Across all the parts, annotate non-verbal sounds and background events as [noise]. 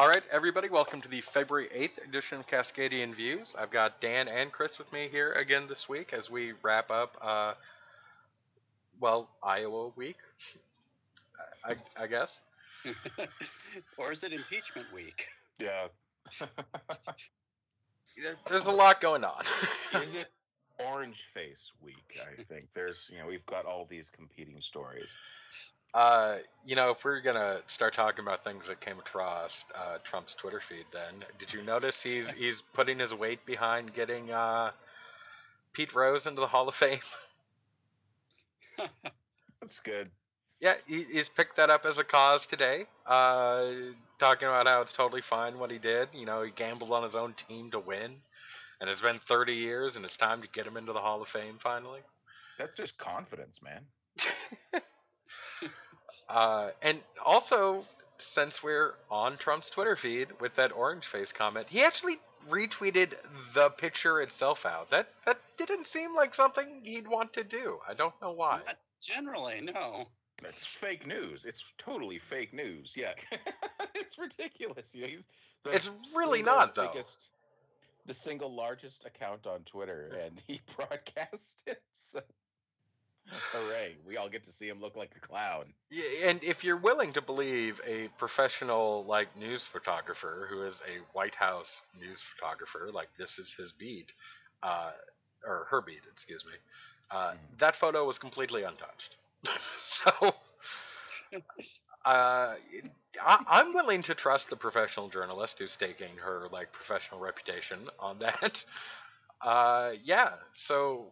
All right, everybody, welcome to the February 8th edition of Cascadian Views. I've got Dan and Chris with me here again this week as we wrap up, uh, well, Iowa week, I, I guess. [laughs] [laughs] or is it impeachment week? Yeah. [laughs] There's a lot going on. is it orange face week? I think there's, you know, we've got all these competing stories. Uh, you know, if we're gonna start talking about things that came across uh, Trump's Twitter feed, then did you notice he's [laughs] he's putting his weight behind getting uh, Pete Rose into the Hall of Fame? [laughs] That's good. Yeah, he, he's picked that up as a cause today. Uh, talking about how it's totally fine what he did. You know, he gambled on his own team to win, and it's been 30 years, and it's time to get him into the Hall of Fame finally. That's just confidence, man. [laughs] uh, and also, since we're on Trump's Twitter feed with that orange face comment, he actually retweeted the picture itself out. That that didn't seem like something he'd want to do. I don't know why. Not generally, no. That's fake news. It's totally fake news. Yeah, [laughs] it's ridiculous. You know, the it's really not though. Biggest, the single largest account on Twitter, and he [laughs] broadcast it. So. [laughs] Hooray! We all get to see him look like a clown. Yeah, and if you're willing to believe a professional like news photographer who is a White House news photographer, like this is his beat, uh, or her beat, excuse me, uh, mm. that photo was completely untouched. [laughs] so uh, I, am willing to trust the professional journalist who's staking her like professional reputation on that. [laughs] Uh, yeah. So,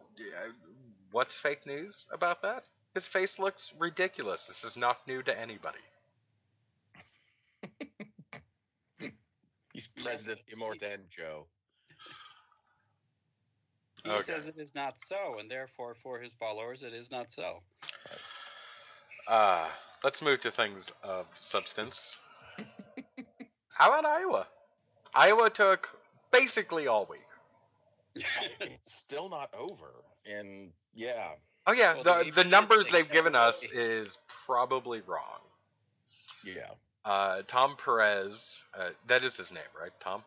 what's fake news about that? His face looks ridiculous. This is not new to anybody. [laughs] He's President Immortan Joe. He okay. says it is not so, and therefore, for his followers, it is not so. Uh, let's move to things of substance. [laughs] How about Iowa? Iowa took basically all week. it's still not over, and yeah. Oh yeah, well, the the, the numbers they've given us is probably wrong. Yeah. Uh, Tom Perez, uh, that is his name, right? Tom.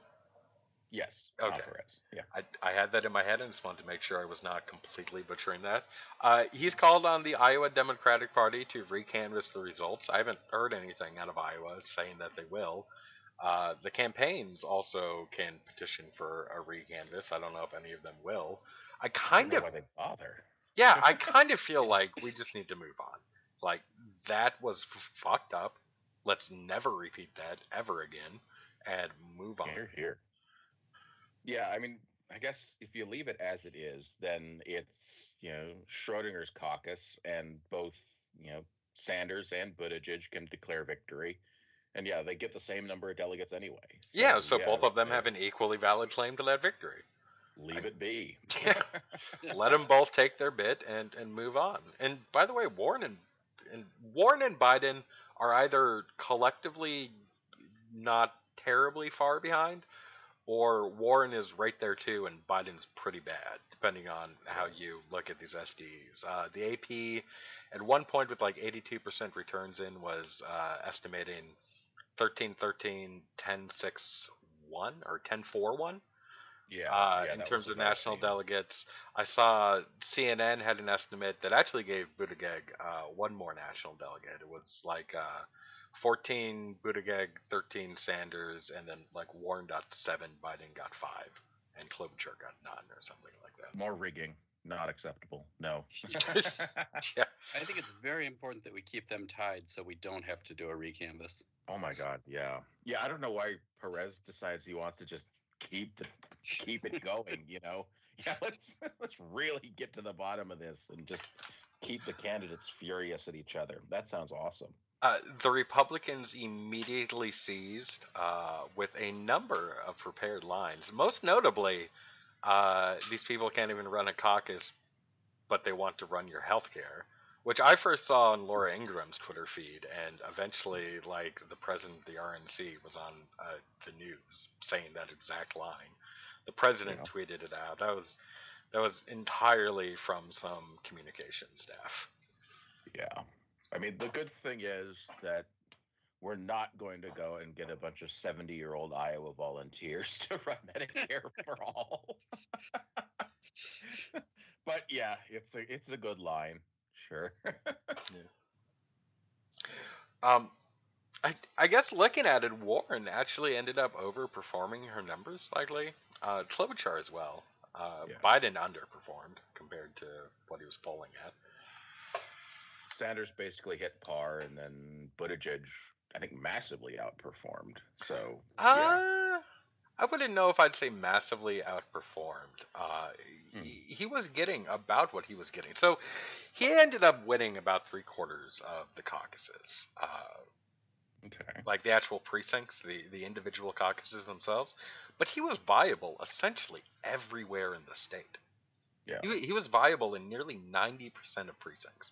Yes. Okay. Perez. Yeah. I, I had that in my head and just wanted to make sure I was not completely butchering that. Uh, he's called on the Iowa Democratic Party to recanvass the results. I haven't heard anything out of Iowa saying that they will. Uh, the campaigns also can petition for a recanvass. I don't know if any of them will. I kind I of why they bother. Yeah, I [laughs] kind of feel like we just need to move on. Like that was f- fucked up. Let's never repeat that ever again, and move on. Here, here. Yeah, I mean, I guess if you leave it as it is, then it's you know Schrodinger's caucus, and both you know Sanders and Buttigieg can declare victory, and yeah, they get the same number of delegates anyway. So, yeah, so yeah, both of them have an equally valid claim to that victory. Leave it be. yeah, [laughs] let them both take their bit and and move on. And by the way, Warren and, and Warren and Biden are either collectively not terribly far behind or Warren is right there too, and Biden's pretty bad, depending on how you look at these SDs. Uh, the AP, at one point with like 82% returns in, was uh, estimating 13 13, 10 6 1 or 10 4 1. Yeah, uh, yeah, in terms of national delegates, I saw CNN had an estimate that actually gave Buttigieg uh, one more national delegate. It was like uh, 14 Buttigieg, 13 Sanders, and then like Warren got seven, Biden got five, and Klobuchar got none or something like that. More rigging, not acceptable. No. [laughs] [laughs] yeah. I think it's very important that we keep them tied so we don't have to do a recanvass. Oh my God, yeah, yeah. I don't know why Perez decides he wants to just keep the keep it going. You know, [laughs] yeah. Let's let's really get to the bottom of this and just keep the candidates furious at each other. That sounds awesome. Uh, the Republicans immediately seized uh, with a number of prepared lines. Most notably, uh, these people can't even run a caucus, but they want to run your health care, which I first saw on Laura Ingraham's Twitter feed, and eventually, like the president of the RNC was on uh, the news saying that exact line. The president yeah. tweeted it out. That was that was entirely from some communication staff. Yeah. I mean, the good thing is that we're not going to go and get a bunch of 70 year old Iowa volunteers [laughs] to run Medicare for all. [laughs] but yeah, it's a it's a good line. Sure. Um, I I guess looking at it, Warren actually ended up overperforming her numbers slightly. Uh, Klobuchar as well. Uh, Yeah. Biden underperformed compared to what he was polling at. Sanders basically hit par, and then Buttigieg, I think, massively outperformed. So yeah. Uh, I wouldn't know if I'd say massively outperformed. Uh. He, he was getting about what he was getting. So he ended up winning about three quarters of the caucuses. Uh, okay. like the actual precincts, the, the individual caucuses themselves. But he was viable essentially everywhere in the state. Yeah. He, he was viable in nearly 90% of precincts.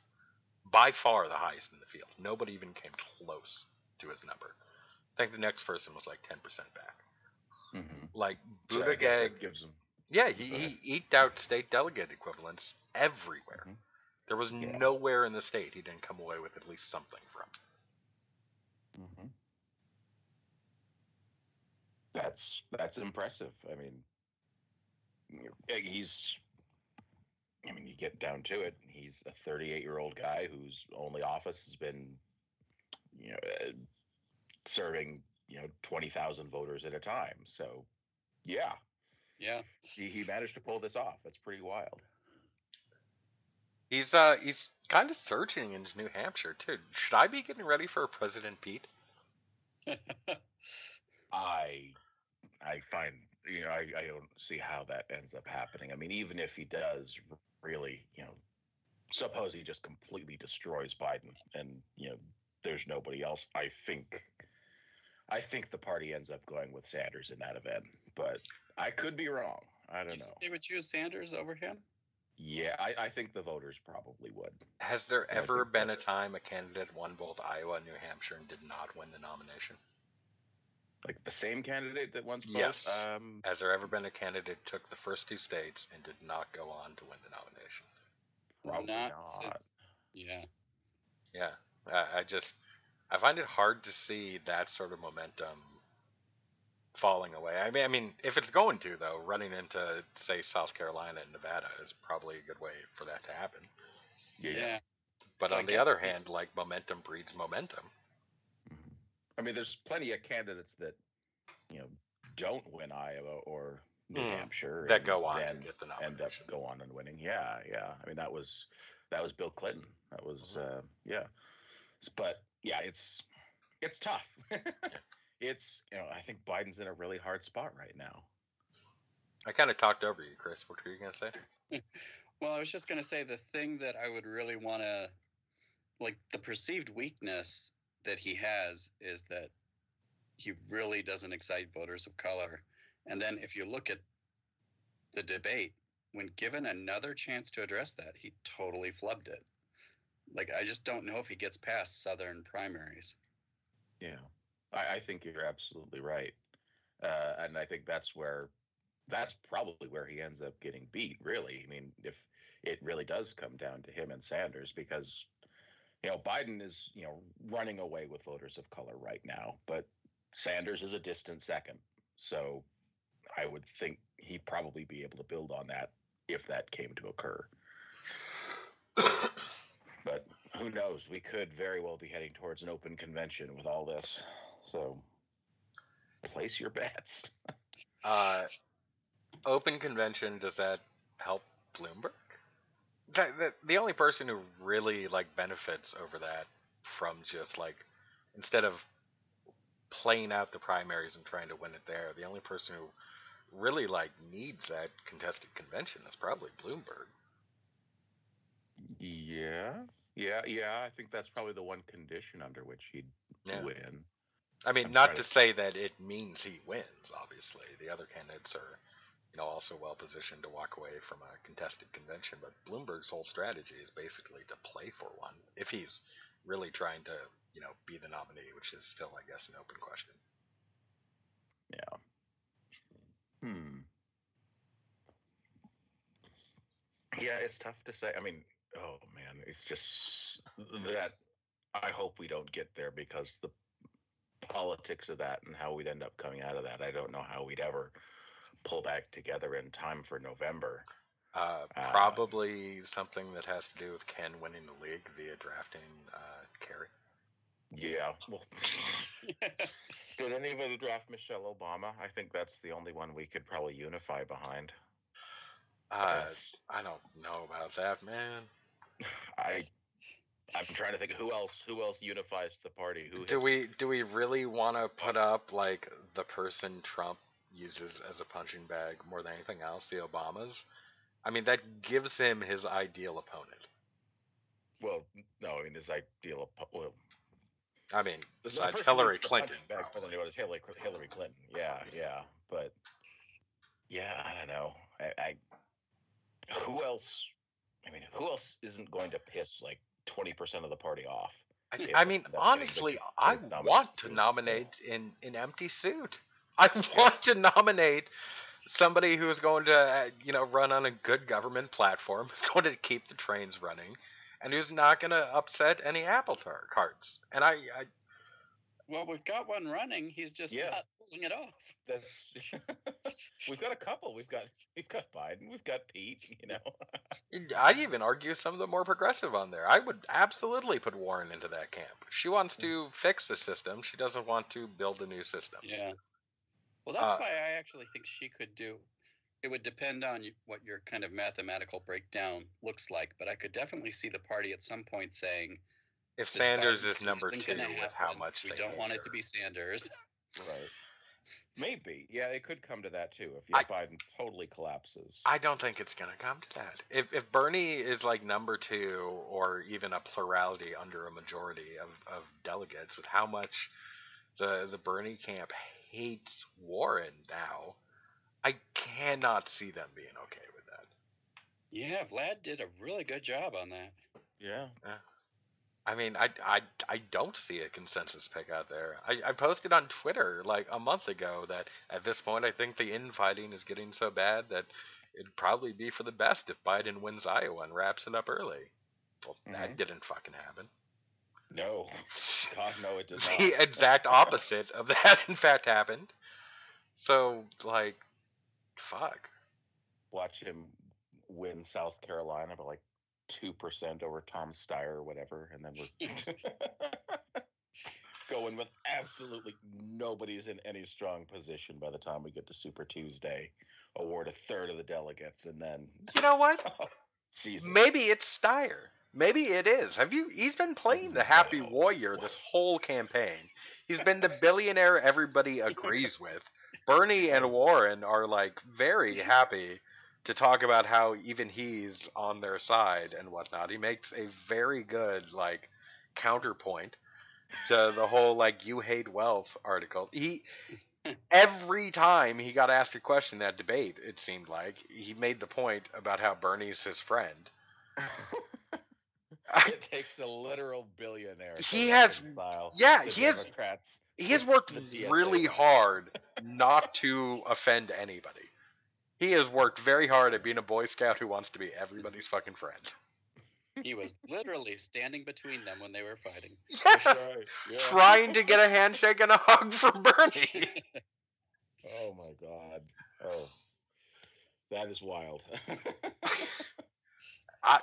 By far the highest in the field. Nobody even came close to his number. I think the next person was like 10% back. hmm Like So Buttigieg, that gives them. Yeah, he, he eked out state delegate equivalents everywhere. Mhm. There was Yeah. nowhere in the state he didn't come away with at least something from. hmm That's that's impressive. I mean, he's. I mean, you get down to it. He's a 38 year old guy whose only office has been, you know, uh, serving you know 20,000 voters at a time. So, yeah, Yeah. he, he managed to pull this off. That's pretty wild. He's uh he's kind of surging into New Hampshire too. Should I be getting ready for President Pete? [laughs] I I find you know I, I don't see how that ends up happening. I mean, even if he does really, you know, suppose he just completely destroys Biden and you know there's nobody else. I think I think the party ends up going with Sanders in that event, but I could be wrong. I don't think know. They would choose Sanders over him. Yeah, I, I think the voters probably would. Has there Yeah, ever been a time a candidate won both Iowa and New Hampshire and did not win the nomination? Like the same candidate that once both. Yes. Um, Has there ever been a candidate who took the first two states and did not go on to win the nomination? probably Not not. since- Yeah. Yeah, I, I just I find it hard to see that sort of momentum falling away. I mean, I mean, if it's going to though, running into say South Carolina and Nevada is probably a good way for that to happen. yeah. Yeah. But So I on the other we- hand, like momentum breeds momentum. Mhm. I mean, there's plenty of candidates that you know don't win Iowa or New Mm, Hampshire that go on and get the end up go on and winning. Yeah, yeah. I mean, that was that was Bill Clinton. That was Mm-hmm. uh, yeah. But yeah, it's it's tough. [laughs] it's you know I think Biden's in a really hard spot right now. I kind of talked over you, Chris. What were you gonna say? [laughs] Well, I was just going to say the thing that I would really want to, like, the perceived weakness that he has is that he really doesn't excite voters of color. And then if you look at the debate, when given another chance to address that, he totally flubbed it. Like, I just don't know if he gets past Southern primaries. Yeah, I, I think you're absolutely right, uh, and I think that's where that's probably where he ends up getting beat. Really, I mean, if it really does come down to him and Sanders, because you know Biden is you know running away with voters of color right now, but Sanders is a distant second. So I would think he'd probably be able to build on that if that came to occur. But who knows? We could very well be heading towards an open convention with all this. So place your bets. [laughs] uh, open convention does that help Bloomberg? That, that, the only person who really like benefits over that from just like instead of playing out the primaries and trying to win it there, the only person who really like needs that contested convention is probably Bloomberg. Yeah. Yeah, yeah. I think that's probably the one condition under which he'd Yeah. win. I mean, I'm not to to- say that it means he wins. Obviously, the other candidates are, you know, also well positioned to walk away from a contested convention. But Bloomberg's whole strategy is basically to play for one if he's really trying to, you know, be the nominee, which is still, I guess, an open question. Yeah. Hmm. Yeah, it's tough to say. I mean, oh man, it's just that I hope we don't get there because the politics of that and how we'd end up coming out of that. I don't know how we'd ever pull back together in time for November. Uh, Uh, probably something that has to do with Ken winning the league via drafting uh, Kerry. Yeah. Well, [laughs] did anybody draft Michelle Obama? I think that's the only one we could probably unify behind. Uh, I don't know about that, man. [sighs] I I'm trying to think who else who else unifies the party. Who Do we do we really want to put up like the person Trump uses as a punching bag more than anything else, the Obamas? I mean, that gives him his ideal opponent. Well, no, I mean his ideal. opponent. Well, I mean, besides Hillary Clinton. punching bag more probably. it was Hillary Hillary Clinton. Yeah, yeah, but yeah, I don't know. I, I who else? I mean, who else isn't going to piss like twenty percent of the party off? I, if I mean, ends up getting honestly, I want to nominate in an empty suit. I want to nominate somebody who is going to, uh, you know, run on a good government platform, who's going to keep the trains running, and who's not going to upset any apple tar- carts. And I, I, well, we've got one running. He's just Yeah. not pulling it off. [laughs] That's [laughs] we've got a couple. We've got we've got Biden. We've got Pete. You know. [laughs] I'd even argue some of the more progressive on there. I would absolutely put Warren into that camp. She wants Hmm. to fix the system. She doesn't want to build a new system. Yeah. Well, that's Uh, why I actually think she could do. It would depend on what your kind of mathematical breakdown looks like, but I could definitely see the party at some point saying, If "This Sanders is number two gonna with how much we they don't want it to be Sanders." [laughs] Right. Maybe. Yeah, it could come to that too if I- Biden totally collapses. I don't think it's gonna come to that. If if Bernie is like number two or even a plurality under a majority of, of delegates with how much the the Bernie camp hates Warren now, I cannot see them being okay with that. yeah, Vlad did a really good job on that. yeah. I mean, I, I, I don't see a consensus pick out there. I, I posted on Twitter like a month ago that at this point I think the infighting is getting so bad that it'd probably be for the best if Biden wins Iowa and wraps it up early. Well, that Mhm. didn't fucking happen. No. [laughs] God, no, it does the exact opposite of that, [laughs] in fact, happened. So, like, fuck. Watch him win South Carolina by like two percent over Tom Steyer or whatever, and then we're [laughs] [laughs] going with absolutely nobody's in any strong position by the time we get to Super Tuesday. Award a third of the delegates, and then You know what? [laughs] Oh, Jesus. Maybe it's Steyer. Maybe it is. Have you? He's been playing the happy warrior this whole campaign. He's been the billionaire everybody agrees with. Bernie and Warren are like very happy to talk about how even he's on their side and whatnot. He makes a very good like counterpoint to the whole like you hate wealth article. He every time he got asked a question in that debate, it seemed like he made the point about how Bernie's his friend. [laughs] it takes a literal billionaire. to He has- yeah, he has- He has worked really hard not to [laughs] offend anybody. He has worked very hard at being a Boy Scout who wants to be everybody's fucking friend. He was literally standing between them when they were fighting. [laughs] That's right. Yeah. Trying to get a handshake and a hug from Bernie. [laughs] Oh my god. Oh, that is wild. [laughs] I,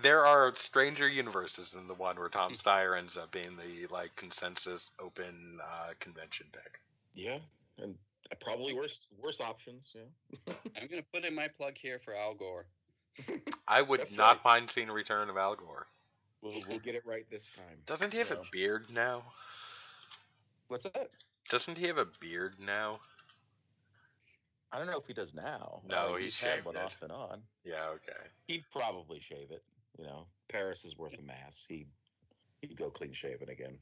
there are stranger universes than the one where Tom Steyer ends up being the like consensus open uh, convention pick. yeah, and probably worse worse options. Yeah. [laughs] I'm going to put in my plug here for Al Gore. I would That's not right. mind seeing a return of Al Gore. We'll we'll get it right this time. Doesn't he have So- a beard now? What's that? Doesn't he have a beard now? I don't know if he does now. No, Uh, he's had shaved one it. off and on. Yeah, okay. He'd probably shave it. You know, Paris is worth a mass. He he'd go clean shaven again.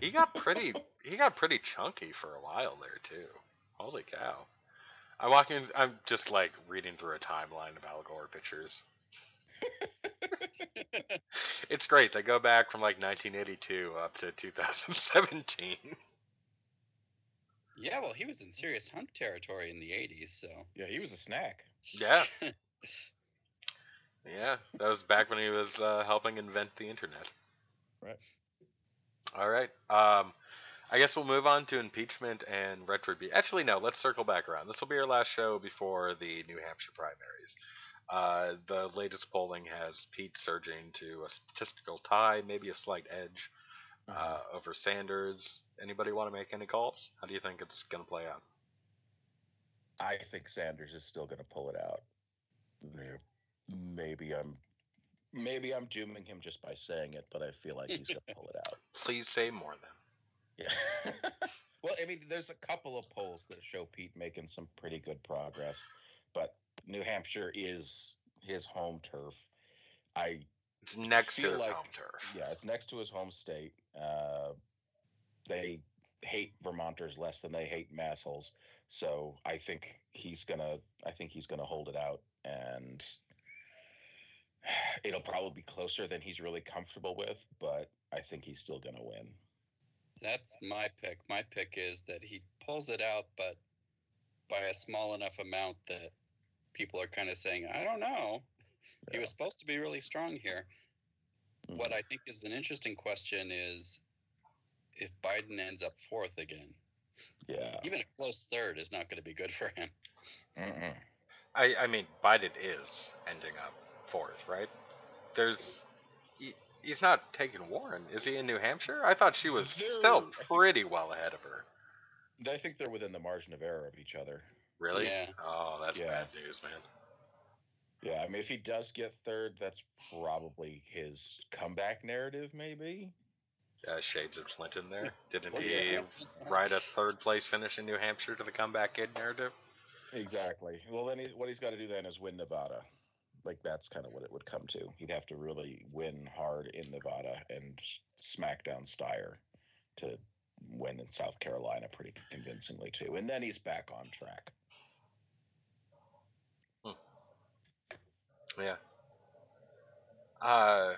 He got pretty he got pretty chunky for a while there too. Holy cow. I'm walking I'm just like reading through a timeline of Al Gore pictures. [laughs] It's great. They go back from like 1982 up to 2017. yeah, well, he was in serious hunk territory in the 80s, so. Yeah, he was a snack. Yeah. [laughs] Yeah, that was back when he was uh, helping invent the internet. Right. All right. Um, I guess we'll move on to impeachment and retribution. Actually, no. Let's circle back around. This will be our last show before the New Hampshire primaries. Uh, the latest polling has Pete surging to a statistical tie, maybe a slight edge uh, over Sanders. Anybody want to make any calls? How do you think it's going to play out? I think Sanders is still going to pull it out. Maybe I'm, maybe I'm dooming him just by saying it, but I feel like he's going to pull it out. [laughs] Please say more then. Yeah. [laughs] well, I mean, there's a couple of polls that show Pete making some pretty good progress, but New Hampshire is his home turf. I It's next to his like- home turf. yeah, it's next to his home state. Uh, they hate Vermonters less than they hate massholes, so I think he's gonna. I think he's gonna hold it out, and [sighs] it'll probably be closer than he's really comfortable with. But I think he's still gonna win. That's my pick. My pick is that he pulls it out, but by a small enough amount that people are kind of saying, I don't know. He was supposed to be really strong here. What Mhm. I think is an interesting question is if Biden ends up fourth again. Yeah. Even a close third is not going to be good for him. Mm-mm. I, I mean, Biden is ending up fourth, right? There's. He, he's not taking Warren. Is he in New Hampshire? I thought she was They're- still I think- pretty well ahead of her. I think they're within the margin of error of each other. Really? Yeah. Oh, that's Yeah. bad news, man. Yeah, I mean, if he does get third, that's probably his comeback narrative, maybe. Uh, shades of Clinton there. [laughs] Didn't he yeah. ride a third place finish in New Hampshire to the comeback kid narrative? Exactly. Well, then he, what he's got to do then is win Nevada. Like that's kind of what it would come to. He'd have to really win hard in Nevada and smack down Steyer to win in South Carolina pretty convincingly too. And then he's back on track. Yeah. Uh,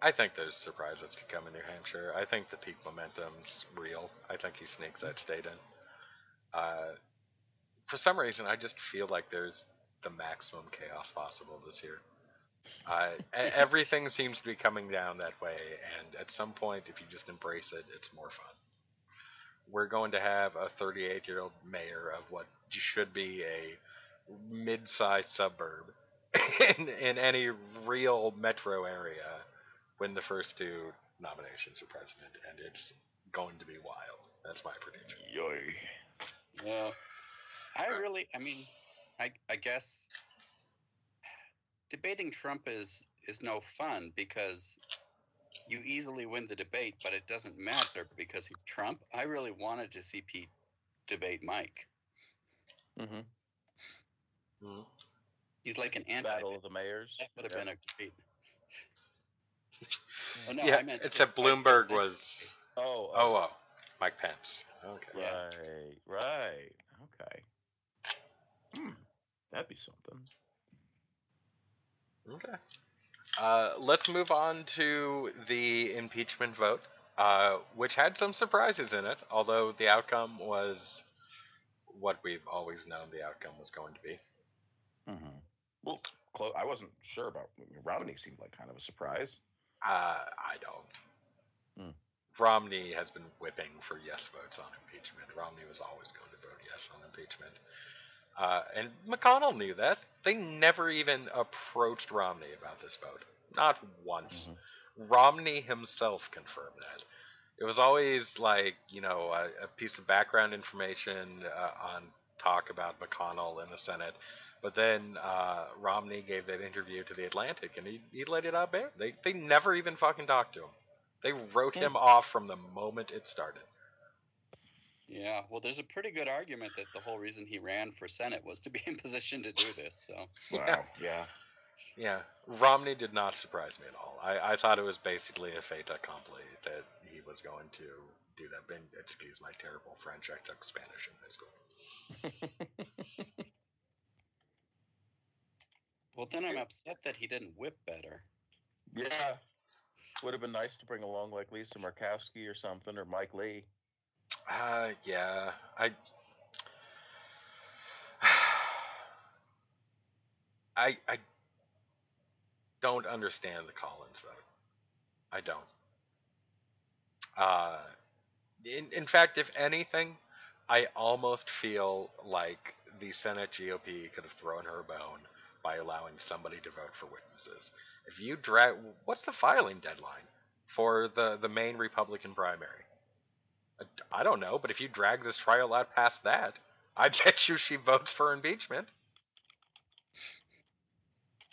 I think there's surprises to come in New Hampshire. I think the Pete momentum's real. I think he sneaks that state in. Uh, for some reason, I just feel like there's the maximum chaos possible this year. Uh, e- everything seems to be coming down that way, and at some point, if you just embrace it, it's more fun. We're going to have a 38 year old mayor of what should be a mid sized suburb [laughs] in, in any real metro area win the first two nominations for president, and it's going to be wild. That's my prediction. Yoy. Yeah. I really, I mean, I, I guess debating Trump is is no fun because you easily win the debate, but it doesn't matter because he's Trump. I really wanted to see Pete debate Mike. Mm-hmm. Mhm. He's like an anti Battle of the mayors. That would have Yeah. been a great. [laughs] Oh, no, yeah, I meant except vice Bloomberg president. was. Oh, Oh, oh, Mike Pence. Okay. Yeah. Right, right. Okay. Hmm. That'd be something. Okay. Uh, let's move on to the impeachment vote, uh, which had some surprises in it, although the outcome was what we've always known the outcome was going to be. Mm-hmm. Well, clo- I wasn't sure about Romney. Seemed like kind of a surprise. Uh, I don't. Hmm. Romney has been whipping for yes votes on impeachment. Romney was always going to vote yes on impeachment. Uh, and McConnell knew that. They never even approached Romney about this vote. Not once. Romney himself confirmed that. It was always like, you know, a, a piece of background information uh, on talk about McConnell in the Senate. But then uh, Romney gave that interview to the Atlantic, and he, he let it out bare. They they never even fucking talked to him. They wrote Hmm. him off from the moment it started. Yeah, well, there's a pretty good argument that the whole reason he ran for Senate was to be [laughs] in position to do this. So Wow. yeah. Yeah, Romney did not surprise me at all. I, I thought it was basically a fait accompli that he was going to do that. Ben, excuse my terrible French. I took Spanish in high school. [laughs] Well, then I'm upset that he didn't whip better. Yeah. Would have been nice to bring along like Lisa Murkowski or something or Mike Lee. Uh, yeah, I, [sighs] I, I don't understand the Collins vote. I don't. Uh, in, in fact, if anything, I almost feel like the Senate GOP could have thrown her a bone by allowing somebody to vote for witnesses. If you drag, what's the filing deadline for the the main Republican primary? I- don't know, but if you drag this trial out past that, I [laughs] bet you she votes for impeachment.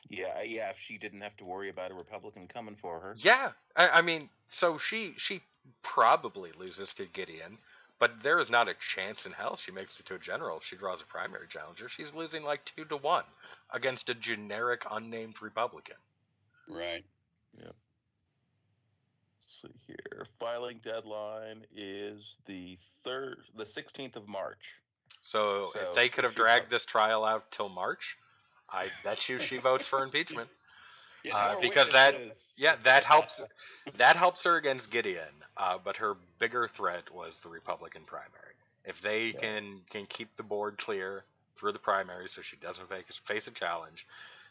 Yeah, yeah. If she didn't have to worry about a Republican coming for her, Yeah, I, I mean, so she she probably loses to Gideon, but there is not a chance in hell she makes it to a general if she draws a primary challenger. She's losing like two to one against a generic unnamed Republican. Right. Let's see here. Filing deadline is the third, the sixteenth of March. So, So, if they could have dragged this trial out till March, I bet you she votes for impeachment. [laughs] Yeah, Uh, because that- Yeah, that helps. That helps her against Gideon, uh, but her bigger threat was the Republican primary. If they Yeah. can can keep the board clear through the primary, so she doesn't face, face a challenge,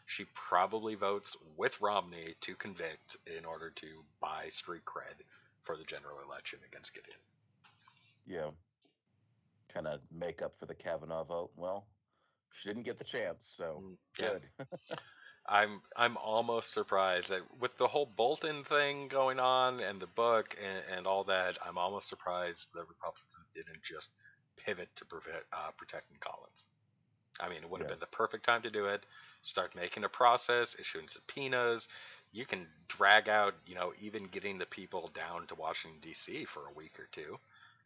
she probably votes with Romney to convict in order to buy street cred for the general election against Gideon. Yeah. Kind of make up for the Kavanaugh vote. Well, she didn't get the chance, so Mm, yeah. good. [laughs] I'm I'm almost surprised that with the whole Bolton thing going on and the book and, and all that, I'm almost surprised the Republicans didn't just pivot to prevent, uh, protecting Collins. I mean, it would have Yeah. been the perfect time to do it. Start making a process, issuing subpoenas. You can drag out, you know, even getting the people down to Washington D.C. for a week or two,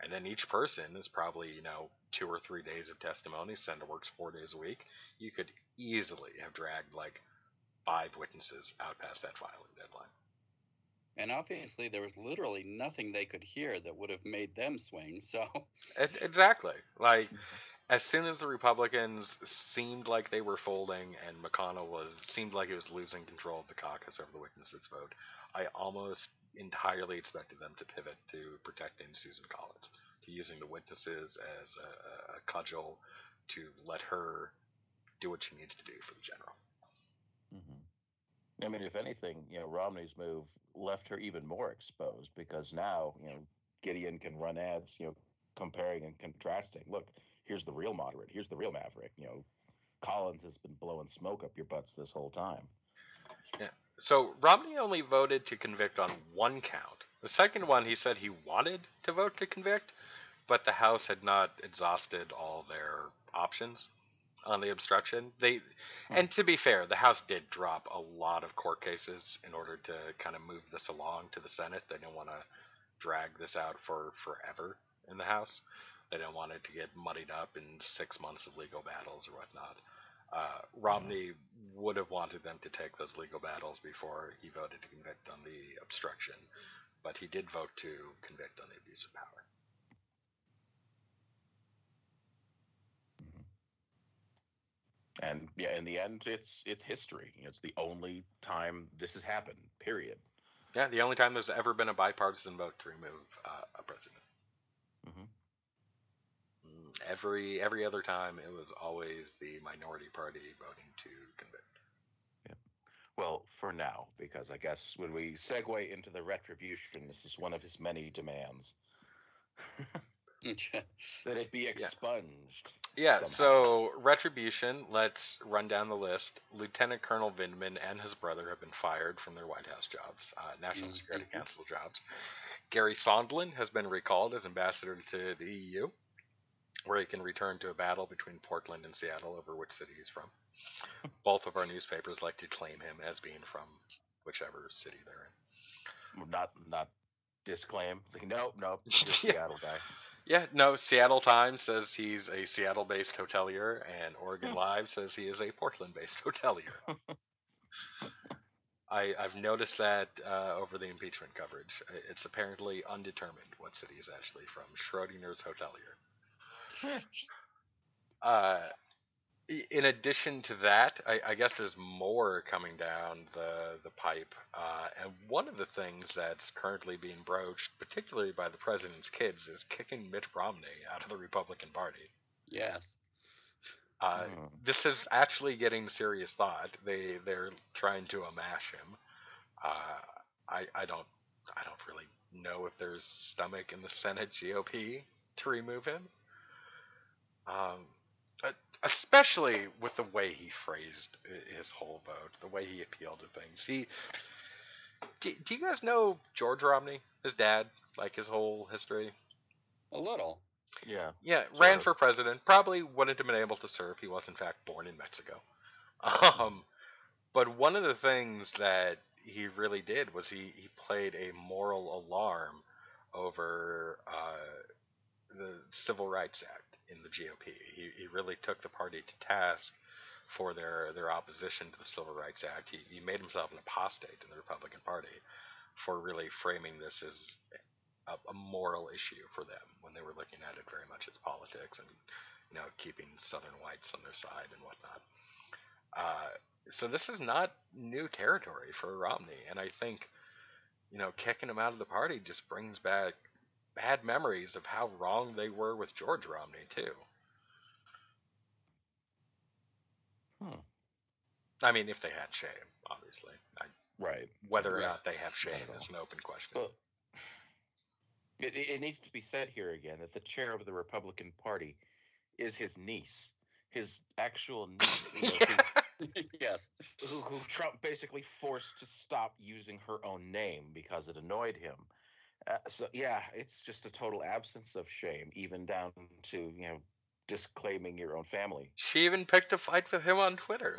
and then each person is probably, you know, two or three days of testimony. Senate works four days a week. You could easily have dragged like five witnesses out past that filing deadline. And obviously, there was literally nothing they could hear that would have made them swing. So, exactly. Like [laughs] as soon as the Republicans seemed like they were folding and McConnell was seemed like he was losing control of the caucus over the witnesses vote, I almost entirely expected them to pivot to protecting Susan Collins, to using the witnesses as a, a, cudgel to let her do what she needs to do for the general. Mm-hmm. I mean, if anything, you know, Romney's move left her even more exposed because now, you know, Gideon can run ads, you know, comparing and contrasting. Look, here's the real moderate. Here's the real maverick. You know, Collins has been blowing smoke up your butts this whole time. Yeah. So Romney only voted to convict on one count. The second one, he said he wanted to vote to convict, but the House had not exhausted all their options on the obstruction. They, hmm. and to be fair, the House did drop a lot of court cases in order to kind of move this along to the Senate. They didn't want to drag this out for forever in the House. They didn't want it to get muddied up in six months of legal battles or whatnot. Uh, Romney would have wanted them to take those legal battles before he voted to convict on the obstruction, but he did vote to convict on the abuse of power. And yeah, in the end, it's it's history. It's the only time this has happened. Period. Yeah, the only time there's ever been a bipartisan vote to remove uh, a president. Every every other time, it was always the minority party voting to convict. Yeah. Well, for now, because I guess when we segue into the retribution, this is one of his many demands [laughs] that it be expunged. Yeah, somehow. so retribution. Let's run down the list. Lieutenant Colonel Vindman and his brother have been fired from their White House jobs, uh, National Mhm. Security Council jobs. Gary Sondland has been recalled as ambassador to the EU, where he can return to a battle between Portland and Seattle over which city he's from. Both of our newspapers like to claim him as being from whichever city they're in. not not disclaim. It's like, nope, nope. [laughs] Just Yeah. Seattle guy. Yeah, no, Seattle Times says he's a Seattle based hotelier, and Oregon. [laughs] Live says he is a Portland based hotelier. [laughs] I, I've noticed that uh, over the impeachment coverage. It's apparently undetermined what city he's actually from. Schrodinger's hotelier. [laughs] Uh, in addition to that, I, I guess there's more coming down the the pipe, uh, and one of the things that's currently being broached, particularly by the president's kids, is kicking Mitt Romney out of the Republican Party. yes. Uh, Hmm. This is actually getting serious thought. They they're trying to amash him. Uh, I I don't I don't really know if there's stomach in the Senate GOP to remove him. Um, especially with the way he phrased his whole vote, the way he appealed to things. He, do, do you guys know George Romney, his dad, like his whole history? A little. Yeah. Yeah, Sort ran for president. Probably wouldn't have been able to serve. He was in fact born in Mexico. [laughs] Um, but one of the things that he really did was he, he played a moral alarm over uh, the Civil Rights Act in the GOP. He, he really took the party to task for their, their opposition to the Civil Rights Act. He, he made himself an apostate in the Republican Party for really framing this as a, a moral issue for them when they were looking at it very much as politics and you know keeping Southern whites on their side and whatnot. Uh, so this is not new territory for Romney, and I think you know kicking him out of the party just brings back bad memories of how wrong they were with George Romney too. Hmm. I mean, if they had shame, obviously. I, Right. whether or not they have shame is an open question. But it, it needs to be said here again that the chair of the Republican Party is his niece, his actual niece, you know, [laughs] Yeah. [laughs] yes. who, who, who Trump basically forced to stop using her own name because it annoyed him. Uh, so yeah, it's just a total absence of shame, even down to you know disclaiming your own family. She even picked a fight with him on Twitter.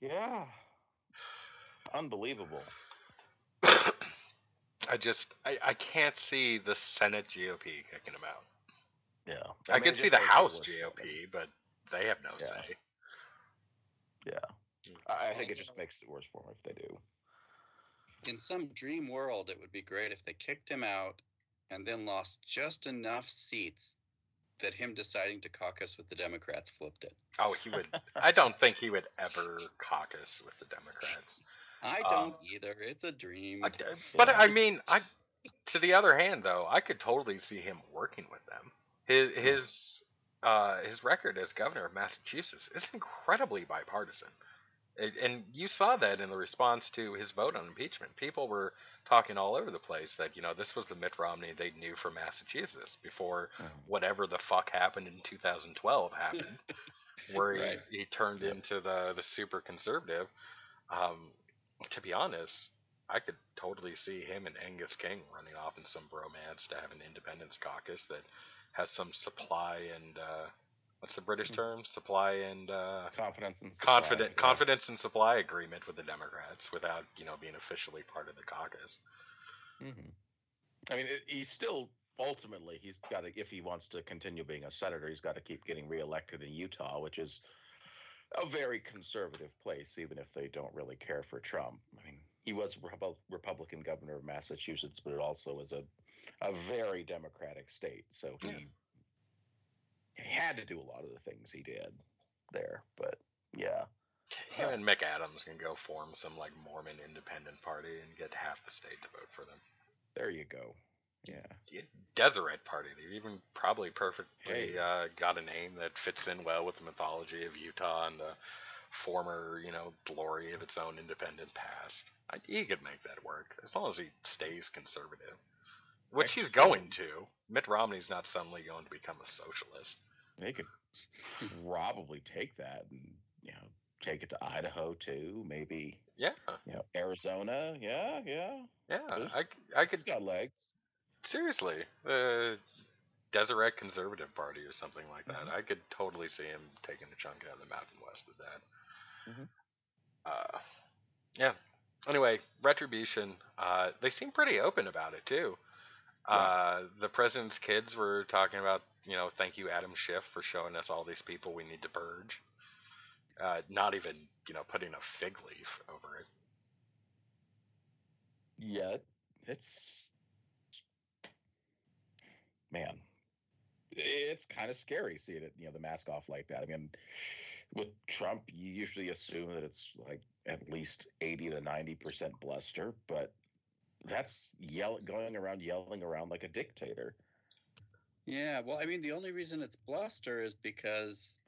Yeah, unbelievable. [coughs] I just I, I can't see the Senate GOP kicking him out. Yeah, I, mean, can see the House. GOP, but they have no Yeah. say. Yeah, I, I think it just makes it worse for him if they do. In some dream world, it would be great if they kicked him out and then lost just enough seats that him deciding to caucus with the Democrats flipped it. Oh, he would. I don't think he would ever caucus with the Democrats. I Um, don't either. It's a dream. I, but I mean, I. To the other hand, though, I could totally see him working with them. His his uh, his record as governor of Massachusetts is incredibly bipartisan, and you saw that in the response to his vote on impeachment. People were talking all over the place that you know this was the Mitt Romney they knew from Massachusetts before Mhm. whatever the fuck happened in 2012 happened, [laughs] where he, he turned Yep. into the the super conservative. Um, to be honest, I could totally see him and Angus King running off in some bromance to have an independence caucus that has some supply and uh, what's the British Hmm. term? Supply and uh, Confidence and supply, confident yeah. confidence and supply agreement with the Democrats without you know being officially part of the caucus. hmm I mean, it, he's still ultimately he's got to if he wants to continue being a senator, he's got to keep getting reelected in Utah, which is a very conservative place, even if they don't really care for Trump. I mean, he was Repu- Republican governor of Massachusetts, but it also was a a very Democratic state, so he Yeah. He had to do a lot of the things he did there. But yeah, Him and McAdams can go form some like Mormon independent party and get half the state to vote for them. there you go. Yeah. The Deseret Party. They've even probably perfectly Hey. uh, got a name that fits in well with the mythology of Utah and the former, you know, glory of its own independent past. I, he could make that work as long as he stays conservative, which he's going to. Mitt Romney's not suddenly going to become a socialist. They could probably take that and you know take it to Idaho too, maybe Yeah, you know Arizona. Yeah, yeah. yeah. There's- I, I could got legs. seriously the Deseret Conservative Party or something like that. Mhm. I could totally see him taking a chunk out of the Mountain West with that. Mm-hmm. Uh, yeah. Anyway, retribution. Uh, they seem pretty open about it too. Uh, the president's kids were talking about, you know, thank you, Adam Schiff, for showing us all these people we need to purge. Uh, not even, you know, putting a fig leaf over it. Yeah, it's man, it's kind of scary seeing it. You know, the mask off like that. I mean, with Trump, you usually assume that it's like at least eighty to ninety percent bluster, but that's yell going around yelling around like a dictator. Yeah, well, I mean, the only reason it's bluster is because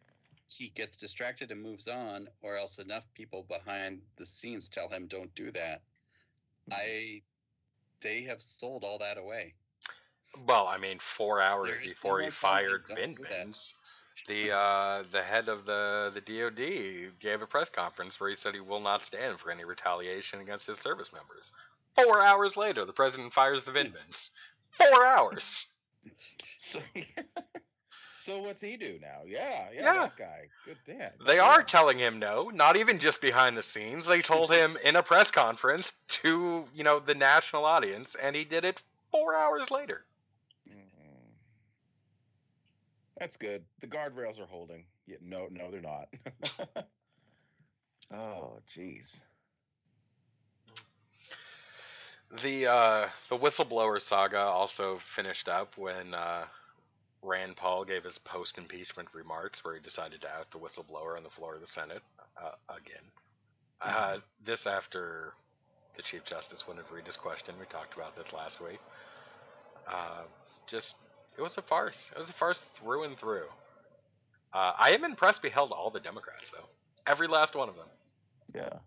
he gets distracted and moves on, or else enough people behind the scenes tell him, don't do that. I they have sold all that away. Well, I mean, four hours There is before he fired to don't Bin do that. Bins, the uh, the head of the the DoD gave a press conference where he said he will not stand for any retaliation against his service members. Four hours later, the president fires the Vindmans. Four hours. So, [laughs] so what's he do now? Yeah, yeah, Yeah. that guy. Good damn. They good are telling him no, not even just behind the scenes. They told him [laughs] in a press conference to, you know, the national audience, and he did it four hours later. Mhm. That's good. The guardrails are holding. Yeah, no, no, they're not. [laughs] oh, jeez. The uh, the whistleblower saga also finished up when uh, Rand Paul gave his post impeachment remarks, where he decided to out the whistleblower on the floor of the Senate uh, again. Uh, this after the Chief Justice wouldn't read his question. We talked about this last week. Uh, just it was a farce. It was a farce through and through. Uh, I am impressed. We held all the Democrats though, every last one of them. Yeah.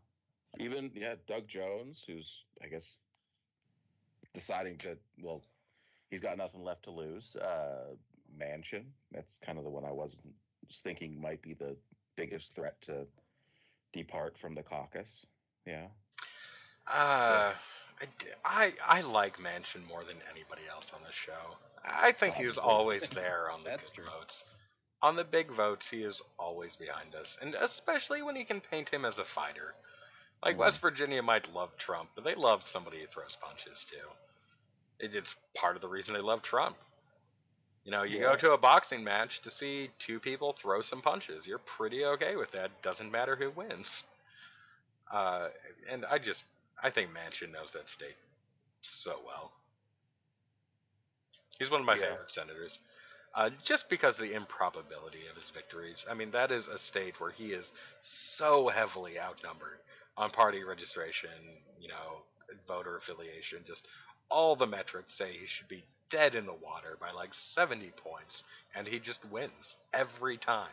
Even yeah, Doug Jones, who's I guess deciding to well, he's got nothing left to lose. Uh Manchin, that's kind of the one I was thinking might be the biggest threat to depart from the caucus. Yeah. Uh, I, I I like Manchin more than anybody else on the show. I think he's always there on the [laughs] big true. votes. On the big votes, he is always behind us, and especially when he can paint him as a fighter. Like Mhm. West Virginia might love Trump, but they love somebody who throws punches too. It, it's part of the reason they love Trump. You know, you go to a boxing match to see two people throw some punches. You're pretty okay with that. Doesn't matter who wins. Uh, and I just, I think Manchin knows that state so well. He's one of my Yeah. favorite senators. Uh, just because of the improbability of his victories. I mean, that is a state where he is so heavily outnumbered on party registration, you know, voter affiliation. Just all the metrics say he should be dead in the water by like 70 points, and he just wins every time.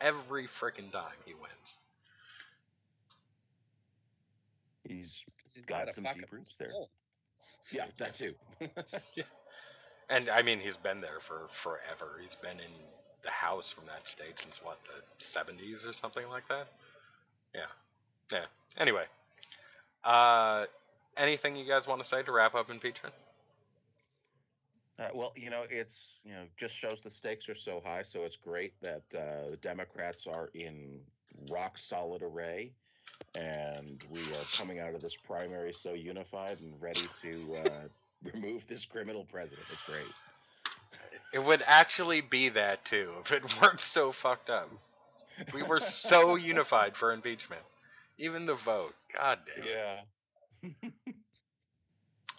Every freaking time he wins. He's 'Cause he's Got a some deep roots there. full. [laughs] yeah, that too. [laughs] And I mean, he's been there for forever. He's been in the House from that state since what, the 70s or something like that? Yeah. Yeah. Anyway, uh, anything you guys want to say to wrap up impeachment? Uh, well, you know, it's you know just shows the stakes are so high. So it's great that uh, the Democrats are in rock solid array, and we are coming out of this primary so unified and ready to uh, [laughs] remove this criminal president. It's great. It would actually be that too if it [laughs] weren't so fucked up. We were so [laughs] unified for impeachment. Even the vote. God damn. Yeah.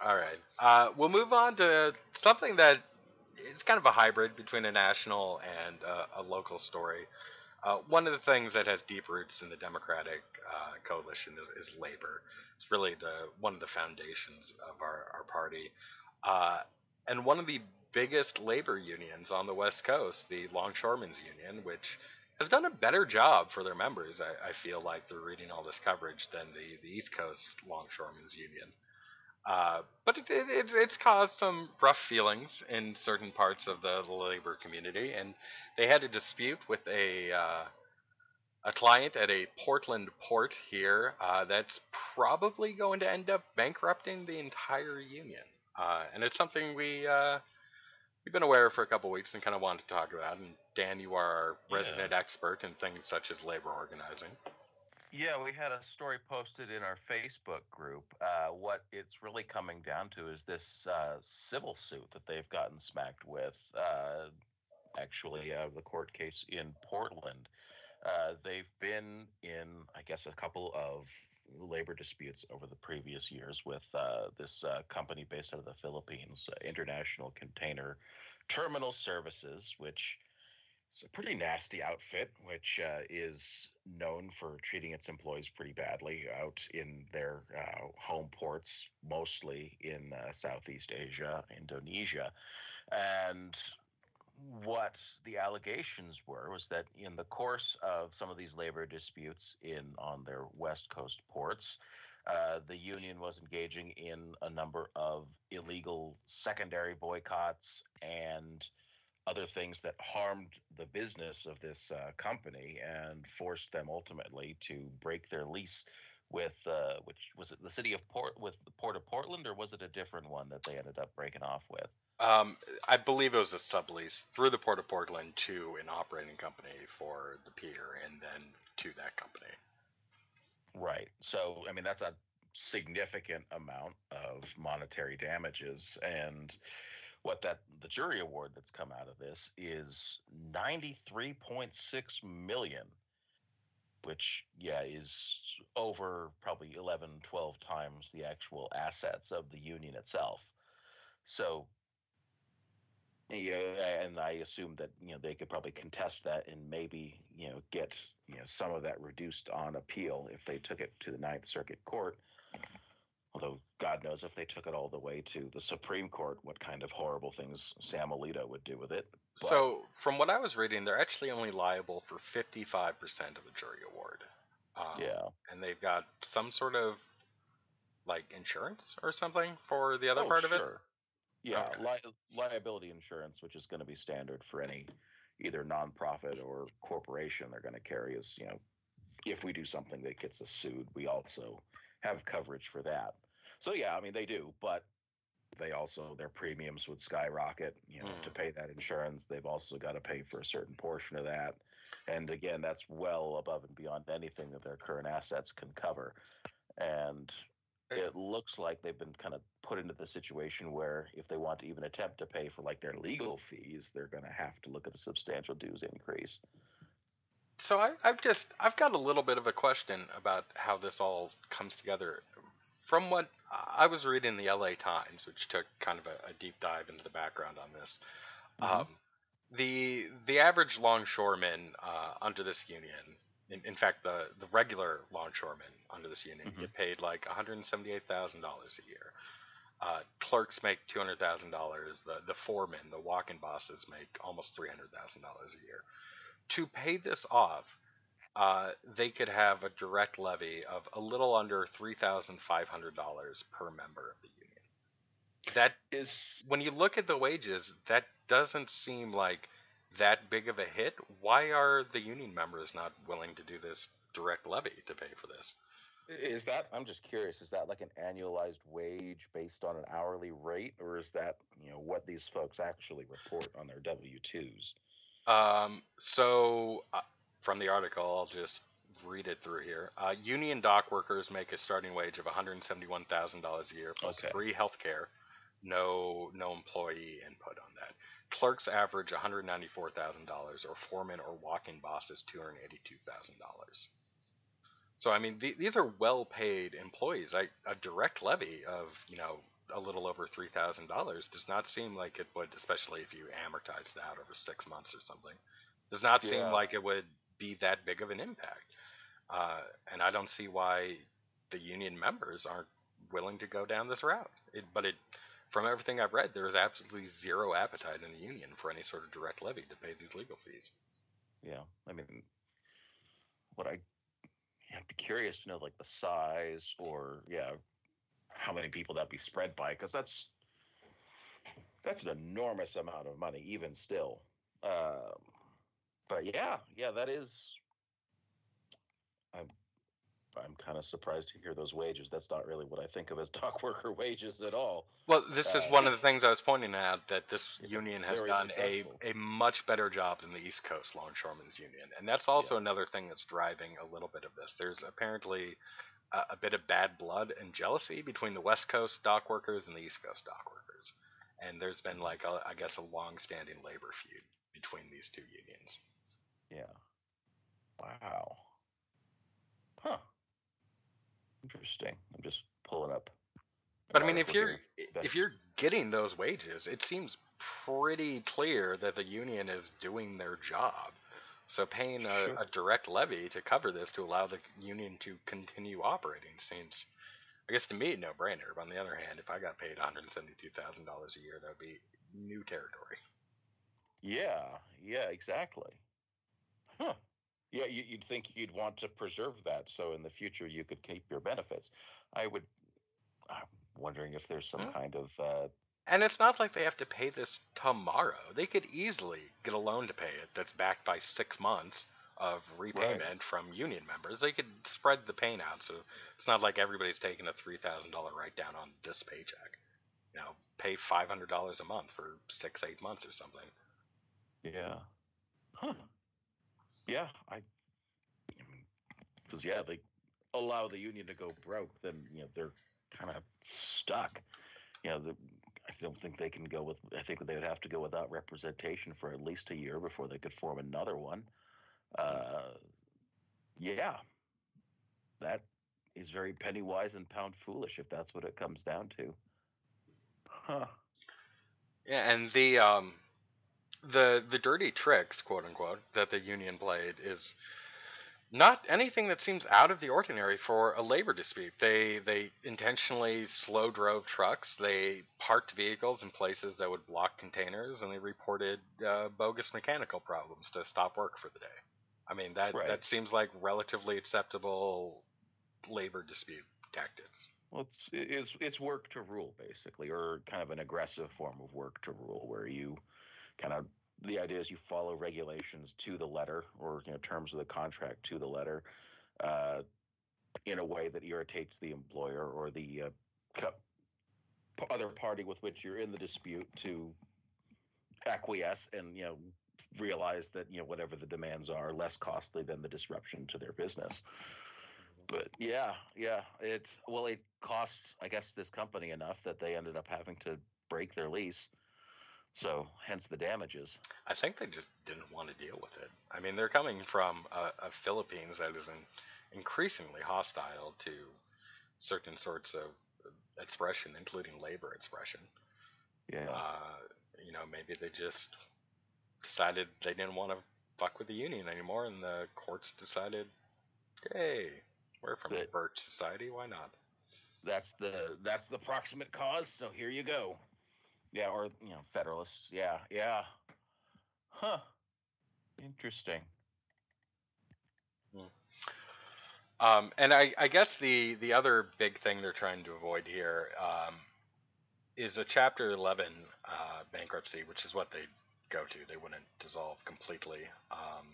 All right. Uh, we'll move on to something that is kind of a hybrid between a national and uh, a local story. Uh, one of the things that has deep roots in the Democratic uh, coalition is, is labor. It's really the one of the foundations of our, our party. Uh, and one of the biggest labor unions on the West Coast, the Longshoremen's Union, which has done a better job for their members, I, I feel like, they're reading all this coverage than the, the East Coast Longshoremen's Union. Uh, but it, it, it's it's caused some rough feelings in certain parts of the, the labor community, and they had a dispute with a uh, a client at a Portland port here uh, that's probably going to end up bankrupting the entire union, uh, and it's something we uh, we've been aware for a couple weeks and kind of wanted to talk about. And Dan, you are our Yeah. resident expert in things such as labor organizing. Yeah, we had a story posted in our Facebook group. Uh, what it's really coming down to is this uh, civil suit that they've gotten smacked with, uh, actually, out of the court case in Portland. Uh, they've been in, I guess, a couple of labor disputes over the previous years with uh, this uh, company based out of the Philippines, International Container Terminal Services, which is a pretty nasty outfit, which uh, is known for treating its employees pretty badly out in their uh, home ports, mostly in uh, Southeast Asia, Indonesia. And what the allegations were was that in the course of some of these labor disputes in on their west coast ports, Uh, the union was engaging in a number of illegal secondary boycotts and other things that harmed the business of this uh, company and forced them ultimately to break their lease with uh, which was it the city of Port with the Port of Portland or was it a different one that they ended up breaking off with? Um, I believe it was a sublease through the Port of Portland to an operating company for the pier, and then to that company. Right. So, I mean, that's a significant amount of monetary damages. And what that the jury award that's come out of this is 93.6 million, which, yeah, is over probably 11, 12 times the actual assets of the union itself. So, yeah, and I assume that you know they could probably contest that and maybe you know get you know some of that reduced on appeal if they took it to the Ninth Circuit Court. Although God knows if they took it all the way to the Supreme Court, what kind of horrible things Sam Alito would do with it. But- So, from what I was reading, they're actually only liable for 55% of the jury award. Um, yeah, And they've got some sort of like insurance or something for the other Oh, part of it. Yeah, Okay. li- liability insurance, which is going to be standard for any either nonprofit or corporation they're going to carry, is you know, if we do something that gets us sued, we also have coverage for that. So yeah, I mean they do, but they also their premiums would skyrocket. You know, to Mm. pay that insurance, they've also got to pay for a certain portion of that. And again, that's well above and beyond anything that their current assets can cover. And it looks like they've been kind of put into the situation where if they want to even attempt to pay for like their legal fees, they're going to have to look at a substantial dues increase. So I, I've just I've got a little bit of a question about how this all comes together. From what I was reading the LA Times, which took kind of a, a deep dive into the background on this, Mhm. um, the the average longshoreman uh, under this union, in, in fact, the the regular longshoremen under this union Mhm. get paid like one hundred seventy eight thousand dollars a year. Uh, clerks make two hundred thousand dollars. The the foremen, the walk-in bosses, make almost three hundred thousand dollars a year. To pay this off, uh, they could have a direct levy of a little under three thousand five hundred dollars per member of the union. That Is when you look at the wages, that doesn't seem like that big of a hit. Why are the union members not willing to do this direct levy to pay for this? is that I'm just curious, is that like an annualized wage based on an hourly rate or is that, you know, what these folks actually report on their W2s? Um, so, uh, from the article, I'll just read it through here. Uh, union dock workers make a starting wage of $171,000 a year plus Okay. free health care. No, no employee input on that. Clerks average $194,000, or foremen or walking bosses $282,000. So I mean, th- these are well-paid employees. I, a direct levy of you know a little over three thousand dollars does not seem like it would, especially if you amortize that over six months or something. Does not seem like it would be that big of an impact. Uh, and I don't see why the union members aren't willing to go down this route. It, but it, from everything I've read, there is absolutely zero appetite in the union for any sort of direct levy to pay these legal fees. Yeah, I mean, what I I'd be curious to know like the size or yeah, how many people that'd be spread by because that's that's an enormous amount of money even still. Um, but yeah, yeah, that is. I'm I'm kind of surprised to hear those wages. That's not really what I think of as [laughs] dock worker wages at all. Well, this is Uh, one of the things I was pointing out that this union has done a, successful. a much better job than the East Coast Longshoremen's Union. And that's also another thing that's driving a little bit of this. There's apparently a, a bit of bad blood and jealousy between the West Coast dock workers and the East Coast dock workers. And there's been, like, a, I guess, a long standing labor feud between these two unions. Yeah. Wow. Interesting. I'm just pulling up. But I mean, if you're if you're getting those wages, it seems pretty clear that the union is doing their job. So paying a, Sure. a direct levy to cover this to allow the union to continue operating seems, I guess, to me, no brainer. But on the other hand, if I got paid one hundred seventy-two thousand dollars a year, that would be new territory. Yeah, yeah, exactly. Huh. Yeah, you, you'd think you'd want to preserve that so in the future you could keep your benefits. I would. I'm wondering if there's some Hmm. kind of. Uh, And it's not like they have to pay this tomorrow. They could easily get a loan to pay it that's backed by six months of repayment from union members. They could spread the pain out, so it's not like everybody's taking a three thousand dollar write down on this paycheck. You know, pay five hundred dollars a month for six, eight months or something. yeah. Huh. Yeah, I. Because yeah, they allow the union to go broke, then you know they're kind of stuck. You know, the, I don't think they can go with. I think they would have to go without representation for at least a year before they could form another one. Uh, yeah, that is very penny wise and pound foolish if that's what it comes down to. Huh. Yeah, and the um, the the dirty tricks, quote unquote, that the union played is not anything that seems out of the ordinary for a labor dispute. They they intentionally slow drove trucks. They parked vehicles in places that would block containers, and they reported uh, bogus mechanical problems to stop work for the day. I mean that Right. that seems like relatively acceptable labor dispute tactics. Well, it's it's it's work to rule basically, or kind of an aggressive form of work to rule, where you kind of the idea is you follow regulations to the letter, or you know terms of the contract to the letter, uh, in a way that irritates the employer or the uh, other party with which you're in the dispute to acquiesce and you know realize that you know whatever the demands are less costly than the disruption to their business. But yeah yeah it well it cost i guess this company enough that they ended up having to break their lease so hence the damages I think they just didn't want to deal with it. I mean, they're coming from a, a Philippines that is in, increasingly hostile to certain sorts of expression, including labor expression. yeah Uh, you know, maybe they just decided they didn't want to fuck with the union anymore, and the courts decided, hey, we're from the Birch Society, why not? that's the that's the proximate cause so here you go yeah or you know federalists yeah yeah huh interesting Um, and I, I guess the the other big thing they're trying to avoid here um, is a Chapter 11 uh, bankruptcy, which is what they go to. They wouldn't dissolve completely um,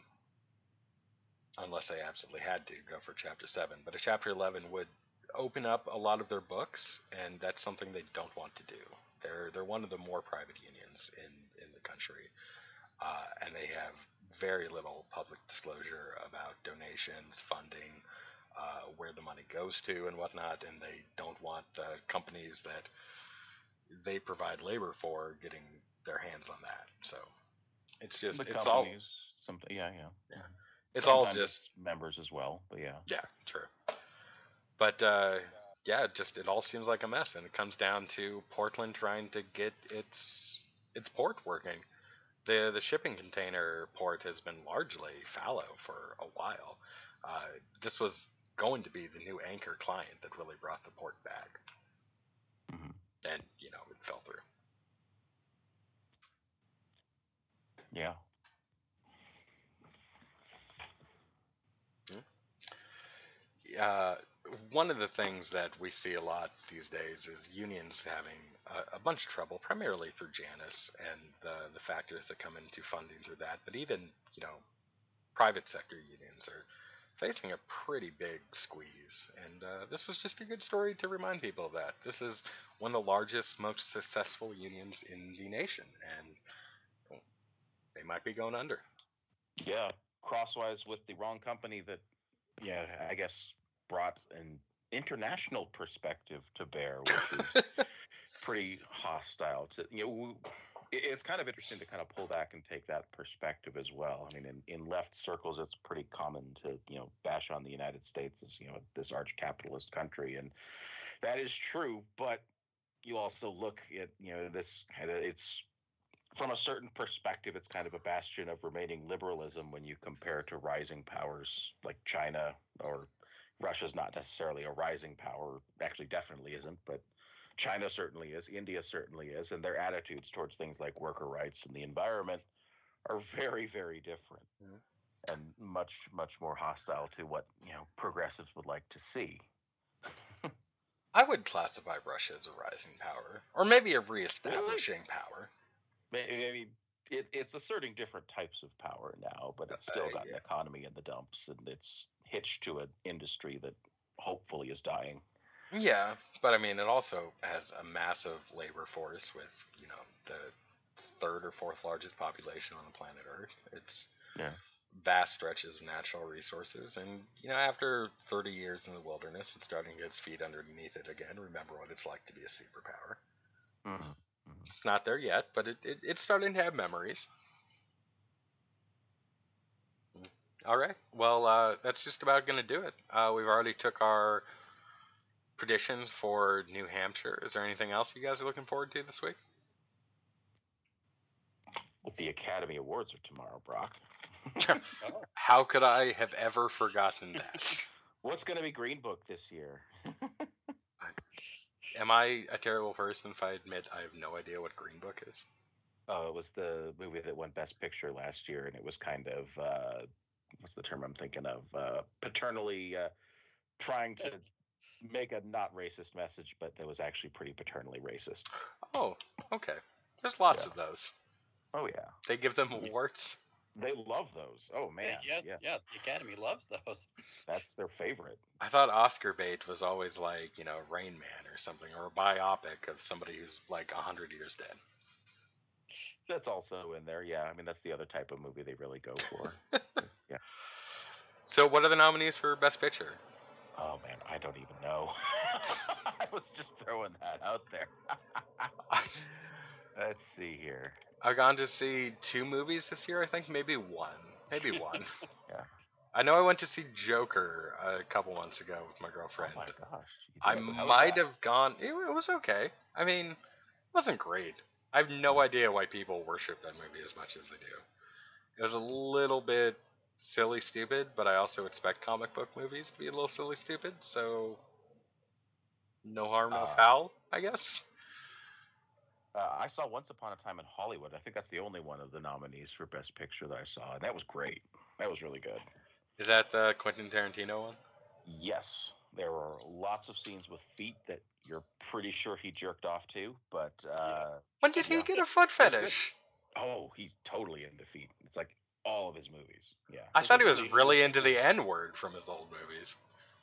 unless they absolutely had to go for Chapter 7. But a Chapter 11 would open up a lot of their books, and that's something they don't want to do. They're they're one of the more private unions in in the country, uh, and they have very little public disclosure about donations, funding, uh, where the money goes to, and whatnot. And they don't want the companies that they provide labor for getting their hands on that. So it's just the it's all some yeah yeah Yeah. it's all just members as well but yeah yeah, true. But uh, yeah, it just it all seems like a mess, and it comes down to Portland trying to get its its port working. the The shipping container port has been largely fallow for a while. Uh, this was going to be the new anchor client that really brought the port back, Mhm. and you know it fell through. yeah uh, one of the things that we see a lot these days is unions having a, a bunch of trouble, primarily through Janus and the the factors that come into funding through that. But even you know, private sector unions are facing a pretty big squeeze. And uh, this was just a good story to remind people of that. This is one of the largest, most successful unions in the nation, and they might be going under. Yeah, crosswise with the wrong company that, yeah, I guess brought an international perspective to bear, which is [laughs] pretty hostile. To you know, it's kind of interesting to kind of pull back and take that perspective as well. I mean, in, in left circles, it's pretty common to you know bash on the United States as you know this arch capitalist country, and that is true. But you also look at you know this kind of it's from a certain perspective, it's kind of a bastion of remaining liberalism when you compare to rising powers like China or Russia's not necessarily a rising power, actually, definitely isn't, but China certainly is, India certainly is, and their attitudes towards things like worker rights and the environment are very, very different. Mhm. and much much more hostile to what you know progressives would like to see. I would classify Russia as a rising power, or maybe a reestablishing power. May- I mean, it, it's asserting different types of power now, but it's still Uh, got yeah. an economy in the dumps, and it's hitched to an industry that hopefully is dying. Yeah, but I mean, it also has a massive labor force with you know the third or fourth largest population on the planet Earth. It's Yeah. vast stretches of natural resources, and you know, after 30 years in the wilderness, it's starting to get its feet underneath it again. Remember what it's like to be a superpower. Mhm. It's not there yet, but it, it it's starting to have memories. All right. Well, uh, that's just about going to do it. Uh, we've already took our predictions for New Hampshire. Is there anything else you guys are looking forward to this week? Well, the Academy Awards are tomorrow, Brock. [laughs] [laughs] How could I have ever forgotten that? [laughs] What's going to be Green Book this year? Am I a terrible person if I admit I have no idea what Green Book is? Oh, it was the movie that won Best Picture last year, and it was kind of uh, what's the term I'm thinking of? Uh, paternally uh, trying to make a not racist message, but that was actually pretty paternally racist. Oh, okay. There's lots Yeah. of those. Oh yeah, They give them awards. they love those. Oh man, yeah, yeah, yeah, The Academy loves those. that's their favorite. I thought Oscar bait was always like, you know, Rain Man or something, or a biopic of somebody who's like a hundred years dead. That's also in there. Yeah, I mean that's the other type of movie they really go for. [laughs] yeah. So, what are the nominees for Best Picture? Oh man, I don't even know. [laughs] I was just throwing that out there. [laughs] Let's see here. I've gone to see two movies this year. I think maybe one, maybe [laughs] one. Yeah. I know I went to see Joker a couple months ago with my oh, girlfriend. Oh my gosh. I did. How was might have gone. It, it was okay. I mean, it wasn't great. I have no idea why people worship that movie as much as they do. It was a little bit silly, stupid, but I also expect comic book movies to be a little silly, stupid. So, no harm, no Uh, foul, I guess. Uh, I saw Once Upon a Time in Hollywood. I think that's the only one of the nominees for Best Picture that I saw, and that was great. That was really good. Is that the Quentin Tarantino one? Yes, there were lots of scenes with feet that you're pretty sure he jerked off to, but uh, When did he get a foot fetish? oh, he's totally into feet. It's like all of his movies. Yeah, I thought he was really- really into the N word from his old movies.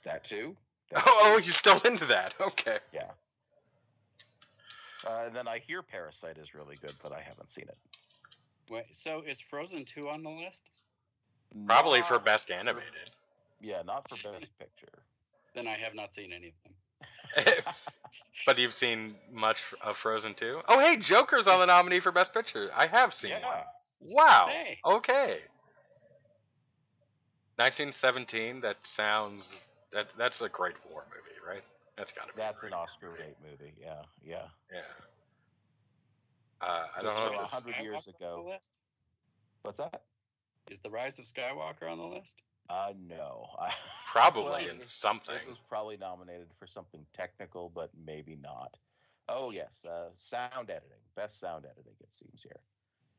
that too. That [laughs] Oh, oh, he's still into that. [laughs] Okay. yeah. Uh, and then I hear Parasite is really good, but I haven't seen it. Wait, so is Frozen 2 on the list? Probably for best animated. Yeah, not for Best Picture. [laughs] Then I have not seen any of them. but you've seen much of Frozen 2? Oh, hey, Joker's on the nominee for Best Picture. I have seen Yeah. one. Wow. Hey. Okay. 1917. That sounds that that's a great war movie, right? That's got to be. That's great an Oscar movie. bait movie. Yeah, yeah. Yeah. Uh, I don't it's know. from a hundred years ago. the list? What's that? Is The Rise of Skywalker on the list? Uh, no. I- [laughs] Probably Well, in it- something. It was probably nominated for something technical, but maybe not. Oh yes, uh, sound editing, best sound editing. It seems here,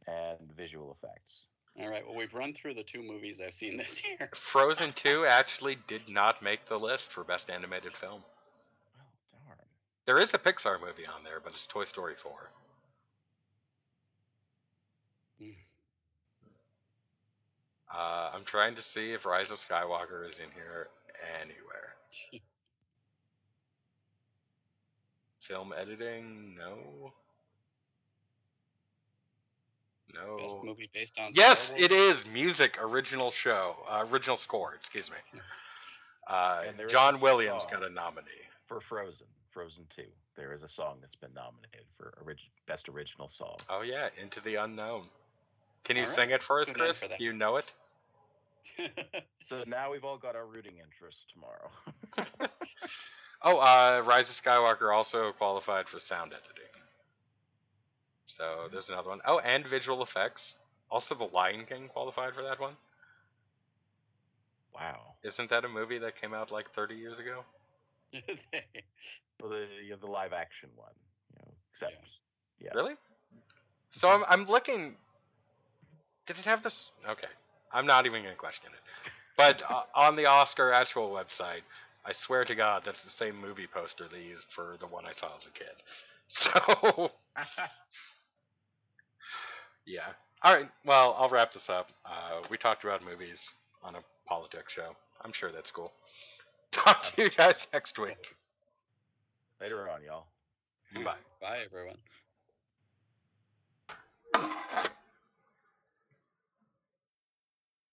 and visual effects. All right. Well, we've run through the two movies I've seen this year. [laughs] Frozen 2 actually did not make the list for best animated film. Well, darn. There is a Pixar movie on there, but it's Toy Story 4. Hmm. Uh, I'm trying to see if Rise of Skywalker is in here anywhere. [laughs] Film editing? No. No. Best movie based on. Yes, Star it Wars? is music original show, uh, original score. Excuse me. Uh, And John Williams got a nominee. For Frozen, Frozen Two, there is a song that's been nominated for orig- best original song. Oh yeah, Into the Unknown. Can you All right, sing it for us, let's tune in Chris? for. Do you know it? So now we've all got our rooting interest tomorrow. [laughs] Oh, uh, Rise of Skywalker also qualified for sound editing. So there's another one. Oh, and visual effects. Also, The Lion King qualified for that one. wow. Isn't that a movie that came out like 30 years ago? [laughs] Well, the you know, the live action one, you know, except yeah. Really? So I'm, I'm looking. Did it have this? Okay. I'm not even going to question it. But uh, [laughs] on the Oscar actual website, I swear to God, that's the same movie poster they used for the one I saw as a kid. [laughs] So, yeah. All right. Well, I'll wrap this up. Uh, we talked about movies on a politics show. I'm sure that's cool. [laughs] Talk to you guys next week. Later on, y'all. Bye. Bye, everyone.